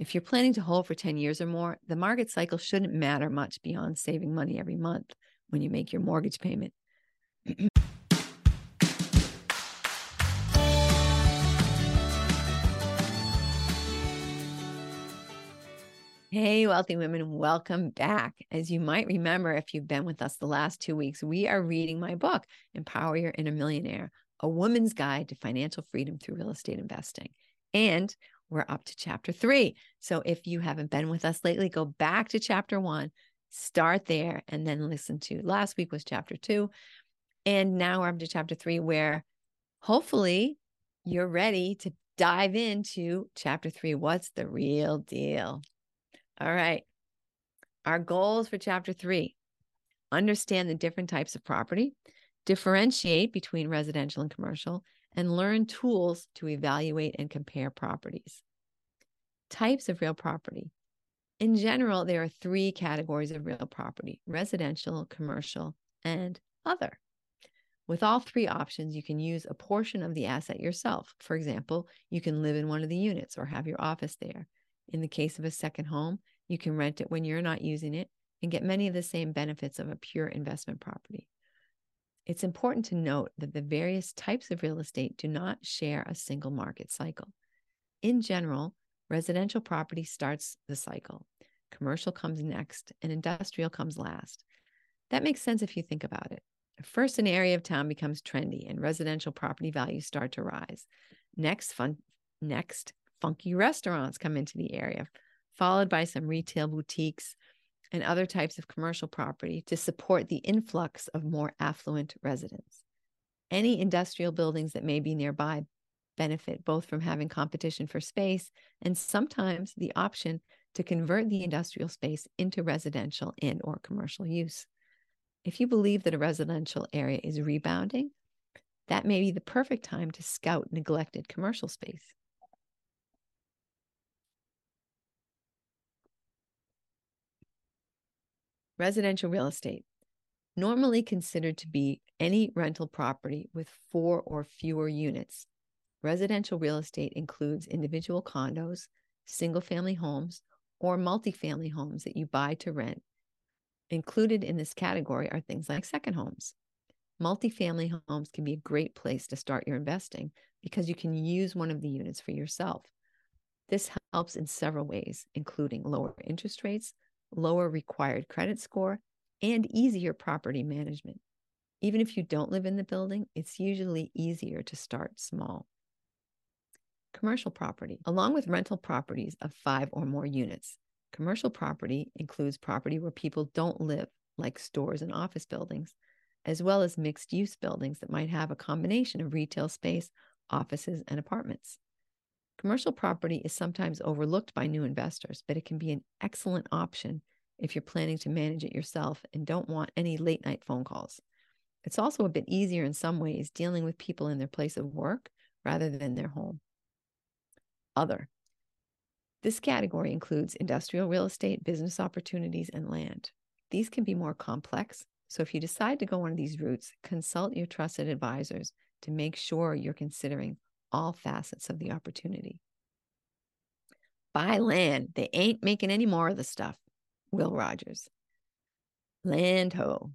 If you're planning to hold for 10 years or more, the market cycle shouldn't matter much beyond saving money every month when you make your mortgage payment. Hey, wealthy women, welcome back. As you might remember, if you've been with us the last two weeks, we are reading my book, Empower Your Inner Millionaire, a woman's guide to financial freedom through real estate investing. And we're up to chapter three. So if you haven't been with us lately, go back to chapter one, start there, and then listen to last week was chapter two. And now we're up to chapter three, where hopefully you're ready to dive into chapter three. What's the real deal? All right. Our goals for chapter three understand the different types of property, differentiate between residential and commercial, and learn tools to evaluate and compare properties. Types of real property. In general, there are three categories of real property residential, commercial, and other. With all three options, you can use a portion of the asset yourself. For example, you can live in one of the units or have your office there. In the case of a second home, you can rent it when you're not using it and get many of the same benefits of a pure investment property. It's important to note that the various types of real estate do not share a single market cycle. In general, residential property starts the cycle, commercial comes next, and industrial comes last. That makes sense if you think about it. First, an area of town becomes trendy and residential property values start to rise. Next, fun, next, funky restaurants come into the area, followed by some retail boutiques and other types of commercial property to support the influx of more affluent residents. Any industrial buildings that may be nearby benefit both from having competition for space and sometimes the option to convert the industrial space into residential and or commercial use. If you believe that a residential area is rebounding, that may be the perfect time to scout neglected commercial space. Residential real estate, normally considered to be any rental property with four or fewer units. Residential real estate includes individual condos, single family homes, or multifamily homes that you buy to rent. Included in this category are things like second homes. Multifamily homes can be a great place to start your investing because you can use one of the units for yourself. This helps in several ways, including lower interest rates, lower required credit score, and easier property management. Even if you don't live in the building, it's usually easier to start small. Commercial property, along with rental properties of five or more units. Commercial property includes property where people don't live, like stores and office buildings, as well as mixed use buildings that might have a combination of retail space, offices, and apartments. Commercial property is sometimes overlooked by new investors, but it can be an excellent option if you're planning to manage it yourself and don't want any late night phone calls. It's also a bit easier in some ways dealing with people in their place of work rather than their home. Other. This category includes industrial real estate, business opportunities, and land. These can be more complex, so if you decide to go one of these routes, consult your trusted advisors to make sure you're considering all facets of the opportunity. Buy land. They ain't making any more of the stuff. Will Rogers. Land ho.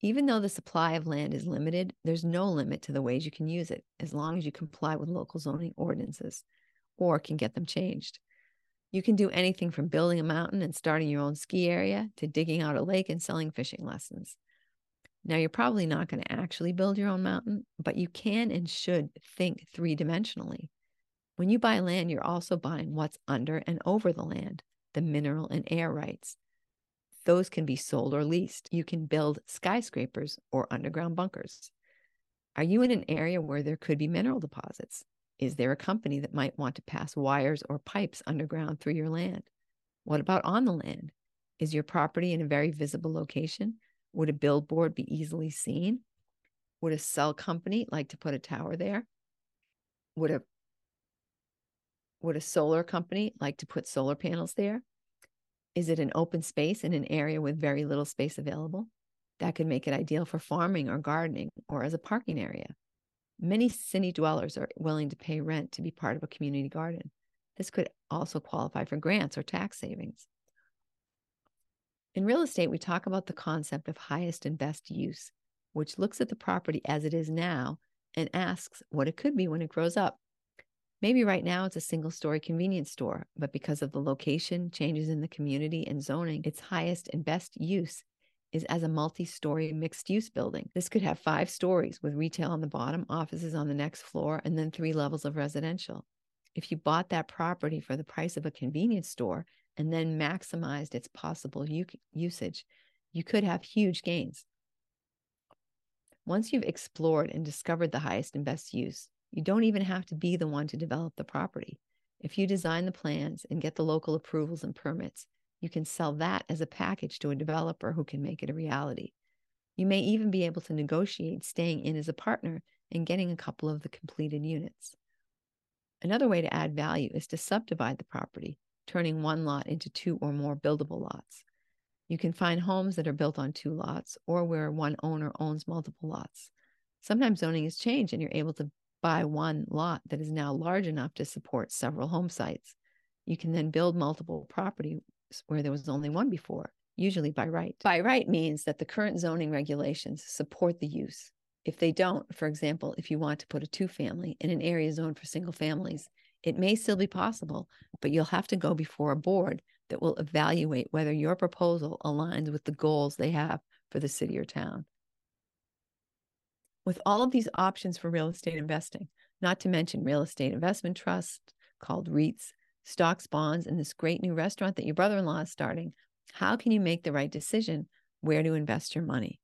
Even though the supply of land is limited, there's no limit to the ways you can use it as long as you comply with local zoning ordinances or can get them changed. You can do anything from building a mountain and starting your own ski area to digging out a lake and selling fishing lessons. Now, you're probably not going to actually build your own mountain, but you can and should think three dimensionally. When you buy land, you're also buying what's under and over the land, the mineral and air rights. Those can be sold or leased. You can build skyscrapers or underground bunkers. Are you in an area where there could be mineral deposits? Is there a company that might want to pass wires or pipes underground through your land? What about on the land? Is your property in a very visible location? Would a billboard be easily seen? Would a cell company like to put a tower there? Would a would a solar company like to put solar panels there? Is it an open space in an area with very little space available? That could make it ideal for farming or gardening or as a parking area. Many city dwellers are willing to pay rent to be part of a community garden. This could also qualify for grants or tax savings. In real estate, we talk about the concept of highest and best use, which looks at the property as it is now and asks what it could be when it grows up. Maybe right now it's a single story convenience store, but because of the location, changes in the community, and zoning, its highest and best use is as a multi story mixed use building. This could have five stories with retail on the bottom, offices on the next floor, and then three levels of residential. If you bought that property for the price of a convenience store and then maximized its possible u- usage, you could have huge gains. Once you've explored and discovered the highest and best use, you don't even have to be the one to develop the property. If you design the plans and get the local approvals and permits, you can sell that as a package to a developer who can make it a reality. You may even be able to negotiate staying in as a partner and getting a couple of the completed units. Another way to add value is to subdivide the property, turning one lot into two or more buildable lots. You can find homes that are built on two lots or where one owner owns multiple lots. Sometimes zoning has changed and you're able to buy one lot that is now large enough to support several home sites. You can then build multiple properties where there was only one before, usually by right. By right means that the current zoning regulations support the use. If they don't, for example, if you want to put a two family in an area zoned for single families, it may still be possible, but you'll have to go before a board that will evaluate whether your proposal aligns with the goals they have for the city or town. With all of these options for real estate investing, not to mention real estate investment trusts called REITs, stocks, bonds, and this great new restaurant that your brother in law is starting, how can you make the right decision where to invest your money?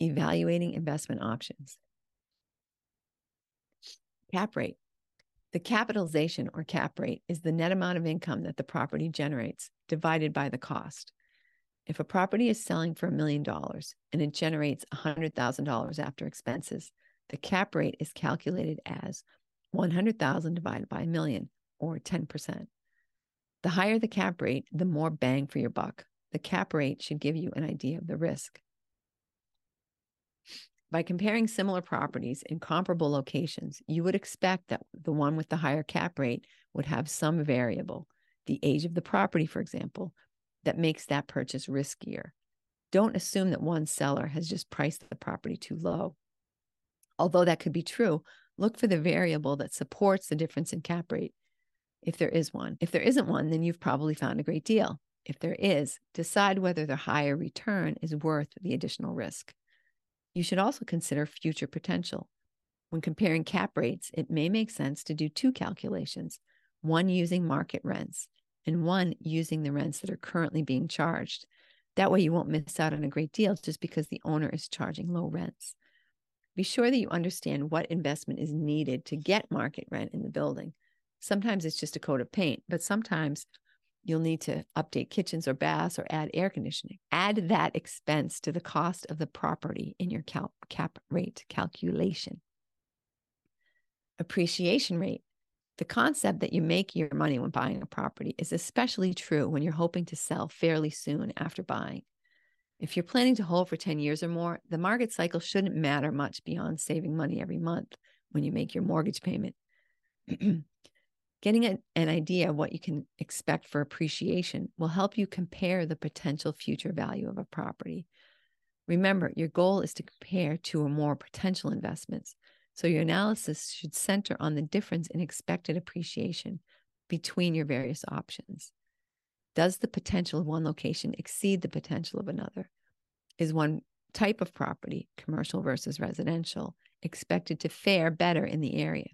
Evaluating investment options. Cap rate. The capitalization or cap rate is the net amount of income that the property generates divided by the cost. If a property is selling for a million dollars and it generates $100,000 after expenses, the cap rate is calculated as 100,000 divided by a million or 10%. The higher the cap rate, the more bang for your buck. The cap rate should give you an idea of the risk. By comparing similar properties in comparable locations, you would expect that the one with the higher cap rate would have some variable, the age of the property, for example, that makes that purchase riskier. Don't assume that one seller has just priced the property too low. Although that could be true, look for the variable that supports the difference in cap rate, if there is one. If there isn't one, then you've probably found a great deal. If there is, decide whether the higher return is worth the additional risk. You should also consider future potential. When comparing cap rates, it may make sense to do two calculations one using market rents and one using the rents that are currently being charged. That way, you won't miss out on a great deal just because the owner is charging low rents. Be sure that you understand what investment is needed to get market rent in the building. Sometimes it's just a coat of paint, but sometimes You'll need to update kitchens or baths or add air conditioning. Add that expense to the cost of the property in your cal- cap rate calculation. Appreciation rate. The concept that you make your money when buying a property is especially true when you're hoping to sell fairly soon after buying. If you're planning to hold for 10 years or more, the market cycle shouldn't matter much beyond saving money every month when you make your mortgage payment. Getting a, an idea of what you can expect for appreciation will help you compare the potential future value of a property. Remember, your goal is to compare two or more potential investments, so your analysis should center on the difference in expected appreciation between your various options. Does the potential of one location exceed the potential of another? Is one type of property, commercial versus residential, expected to fare better in the area?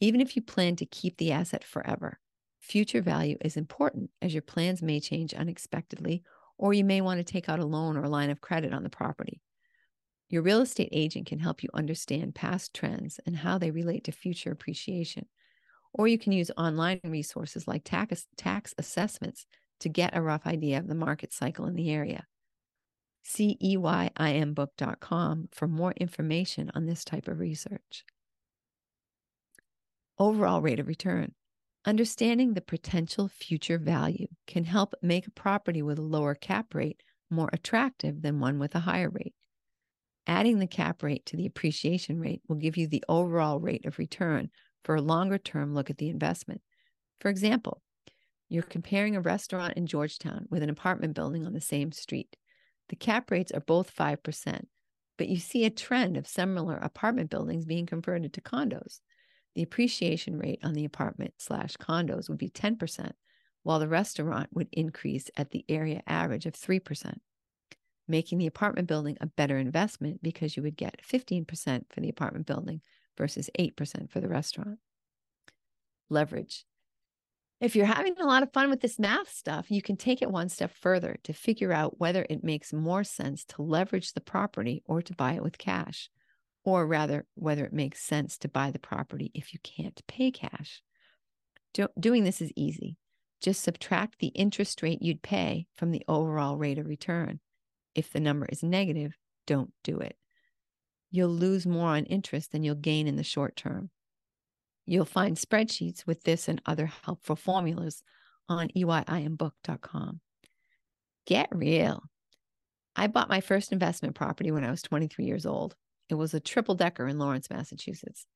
Even if you plan to keep the asset forever, future value is important as your plans may change unexpectedly, or you may want to take out a loan or line of credit on the property. Your real estate agent can help you understand past trends and how they relate to future appreciation. Or you can use online resources like tax, tax assessments to get a rough idea of the market cycle in the area. See EYIMbook.com for more information on this type of research overall rate of return. Understanding the potential future value can help make a property with a lower cap rate more attractive than one with a higher rate. Adding the cap rate to the appreciation rate will give you the overall rate of return for a longer term look at the investment. For example, you're comparing a restaurant in Georgetown with an apartment building on the same street. The cap rates are both 5%, but you see a trend of similar apartment buildings being converted to condos. The appreciation rate on the apartment slash condos would be 10%, while the restaurant would increase at the area average of 3%, making the apartment building a better investment because you would get 15% for the apartment building versus 8% for the restaurant. Leverage. If you're having a lot of fun with this math stuff, you can take it one step further to figure out whether it makes more sense to leverage the property or to buy it with cash, or rather, whether it makes sense to buy the property if you can't pay cash. Do- doing this is easy. Just subtract the interest rate you'd pay from the overall rate of return. If the number is negative, don't do it. You'll lose more on interest than you'll gain in the short term. You'll find spreadsheets with this and other helpful formulas on EYIMbook.com. Get real. I bought my first investment property when I was 23 years old. It was a triple decker in Lawrence, Massachusetts.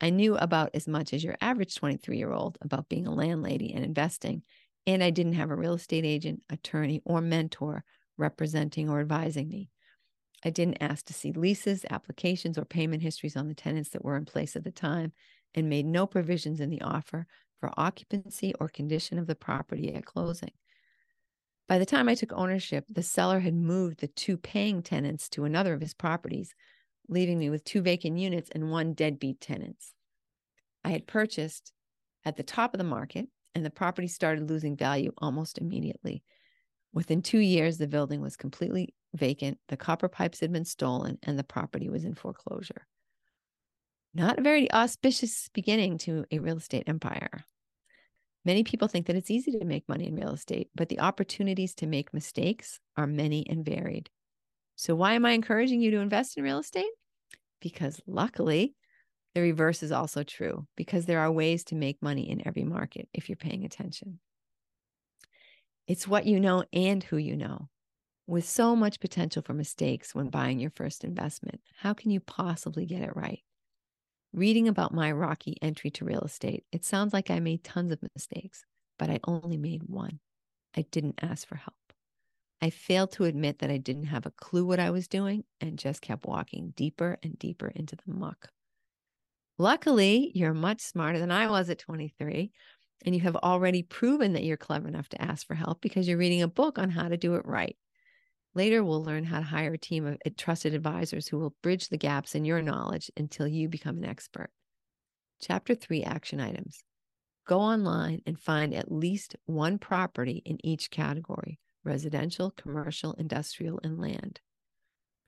I knew about as much as your average 23 year old about being a landlady and investing, and I didn't have a real estate agent, attorney, or mentor representing or advising me. I didn't ask to see leases, applications, or payment histories on the tenants that were in place at the time, and made no provisions in the offer for occupancy or condition of the property at closing. By the time I took ownership, the seller had moved the two paying tenants to another of his properties, leaving me with two vacant units and one deadbeat tenant. I had purchased at the top of the market, and the property started losing value almost immediately. Within two years, the building was completely vacant, the copper pipes had been stolen, and the property was in foreclosure. Not a very auspicious beginning to a real estate empire. Many people think that it's easy to make money in real estate, but the opportunities to make mistakes are many and varied. So, why am I encouraging you to invest in real estate? Because luckily, the reverse is also true, because there are ways to make money in every market if you're paying attention. It's what you know and who you know. With so much potential for mistakes when buying your first investment, how can you possibly get it right? Reading about my rocky entry to real estate, it sounds like I made tons of mistakes, but I only made one. I didn't ask for help. I failed to admit that I didn't have a clue what I was doing and just kept walking deeper and deeper into the muck. Luckily, you're much smarter than I was at 23, and you have already proven that you're clever enough to ask for help because you're reading a book on how to do it right. Later, we'll learn how to hire a team of eh, trusted advisors who will bridge the gaps in your knowledge until you become an expert. Chapter three action items. Go online and find at least one property in each category residential, commercial, industrial, and land.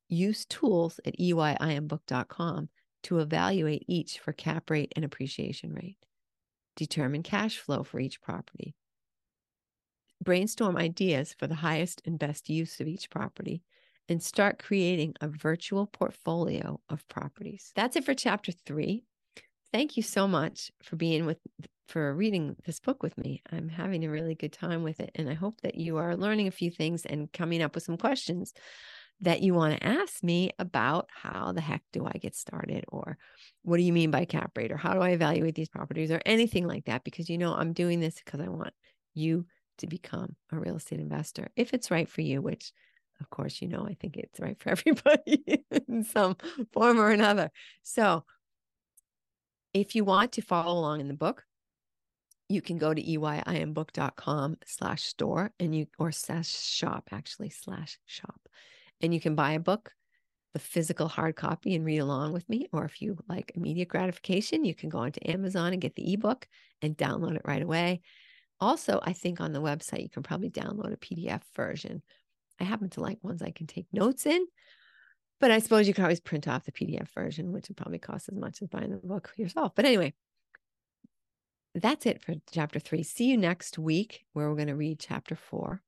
Use tools at EYIMbook.com to evaluate each for cap rate and appreciation rate. Determine cash flow for each property brainstorm ideas for the highest and best use of each property, and start creating a virtual portfolio of properties. That's it for chapter three. Thank you so much for being with for reading this book with me. I'm having a really good time with it and I hope that you are learning a few things and coming up with some questions that you want to ask me about how the heck do I get started or what do you mean by cap rate or how do I evaluate these properties or anything like that because you know I'm doing this because I want you to become a real estate investor if it's right for you, which of course, you know, I think it's right for everybody in some form or another. So if you want to follow along in the book, you can go to eyimbook.com slash store and you or slash shop actually slash shop and you can buy a book the physical hard copy and read along with me or if you like immediate gratification you can go onto amazon and get the ebook and download it right away also, I think on the website, you can probably download a PDF version. I happen to like ones I can take notes in, but I suppose you can always print off the PDF version, which would probably cost as much as buying the book yourself. But anyway, that's it for chapter three. See you next week where we're going to read chapter four.